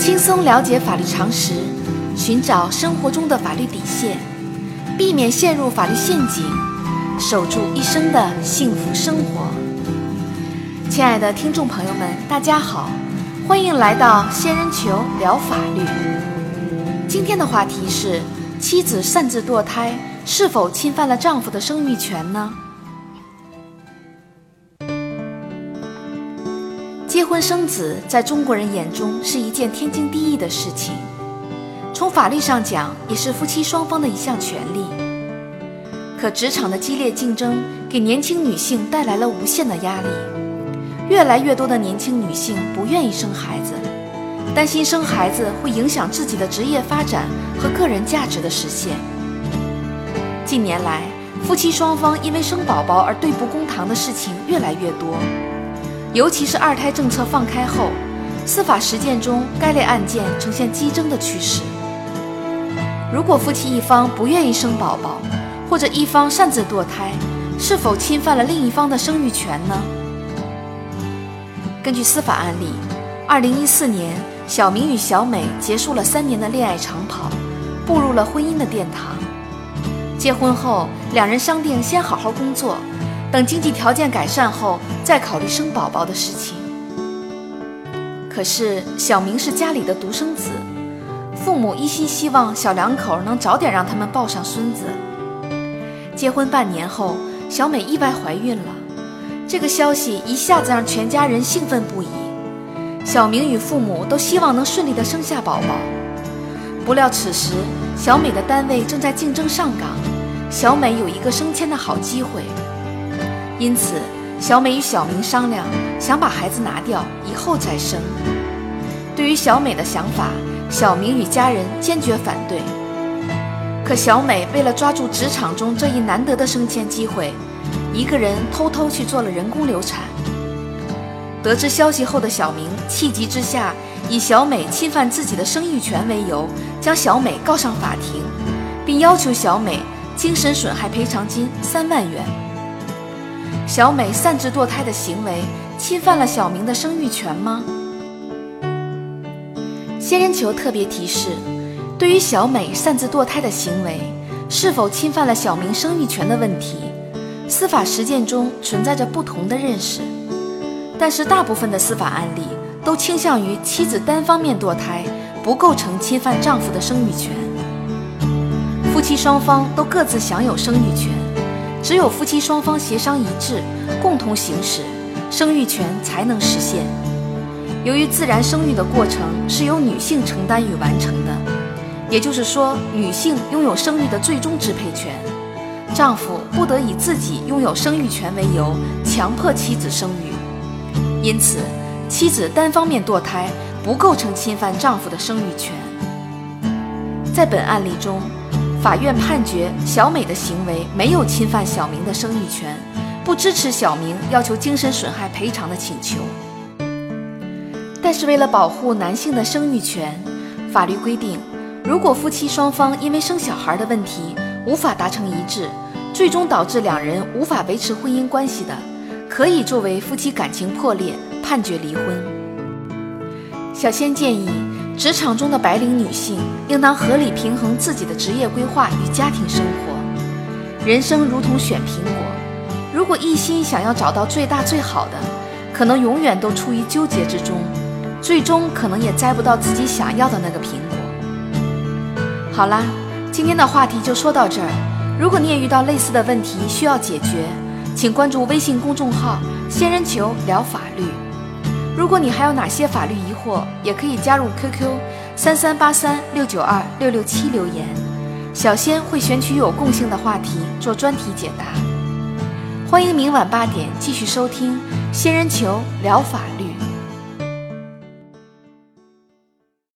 轻松了解法律常识，寻找生活中的法律底线，避免陷入法律陷阱，守住一生的幸福生活。亲爱的听众朋友们，大家好，欢迎来到仙人球聊法律。今天的话题是：妻子擅自堕胎是否侵犯了丈夫的生育权呢？结婚生子，在中国人眼中是一件天经地义的事情。从法律上讲，也是夫妻双方的一项权利。可职场的激烈竞争给年轻女性带来了无限的压力，越来越多的年轻女性不愿意生孩子，担心生孩子会影响自己的职业发展和个人价值的实现。近年来，夫妻双方因为生宝宝而对簿公堂的事情越来越多。尤其是二胎政策放开后，司法实践中该类案件呈现激增的趋势。如果夫妻一方不愿意生宝宝，或者一方擅自堕胎，是否侵犯了另一方的生育权呢？根据司法案例，二零一四年，小明与小美结束了三年的恋爱长跑，步入了婚姻的殿堂。结婚后，两人商定先好好工作。等经济条件改善后，再考虑生宝宝的事情。可是小明是家里的独生子，父母一心希望小两口能早点让他们抱上孙子。结婚半年后，小美意外怀孕了，这个消息一下子让全家人兴奋不已。小明与父母都希望能顺利的生下宝宝。不料此时，小美的单位正在竞争上岗，小美有一个升迁的好机会。因此，小美与小明商量，想把孩子拿掉，以后再生。对于小美的想法，小明与家人坚决反对。可小美为了抓住职场中这一难得的升迁机会，一个人偷偷去做了人工流产。得知消息后的小明气急之下，以小美侵犯自己的生育权为由，将小美告上法庭，并要求小美精神损害赔偿金三万元。小美擅自堕胎的行为侵犯了小明的生育权吗？仙人球特别提示：对于小美擅自堕胎的行为是否侵犯了小明生育权的问题，司法实践中存在着不同的认识。但是大部分的司法案例都倾向于妻子单方面堕胎不构成侵犯丈夫的生育权，夫妻双方都各自享有生育权。只有夫妻双方协商一致，共同行使，生育权才能实现。由于自然生育的过程是由女性承担与完成的，也就是说，女性拥有生育的最终支配权，丈夫不得以自己拥有生育权为由强迫妻子生育。因此，妻子单方面堕胎不构成侵犯丈夫的生育权。在本案例中。法院判决小美的行为没有侵犯小明的生育权，不支持小明要求精神损害赔偿的请求。但是，为了保护男性的生育权，法律规定，如果夫妻双方因为生小孩的问题无法达成一致，最终导致两人无法维持婚姻关系的，可以作为夫妻感情破裂，判决离婚。小仙建议。职场中的白领女性应当合理平衡自己的职业规划与家庭生活。人生如同选苹果，如果一心想要找到最大最好的，可能永远都处于纠结之中，最终可能也摘不到自己想要的那个苹果。好啦，今天的话题就说到这儿。如果你也遇到类似的问题需要解决，请关注微信公众号“仙人球聊法律”。如果你还有哪些法律疑惑，也可以加入 QQ 三三八三六九二六六七留言，小仙会选取有共性的话题做专题解答。欢迎明晚八点继续收听仙人球聊法律。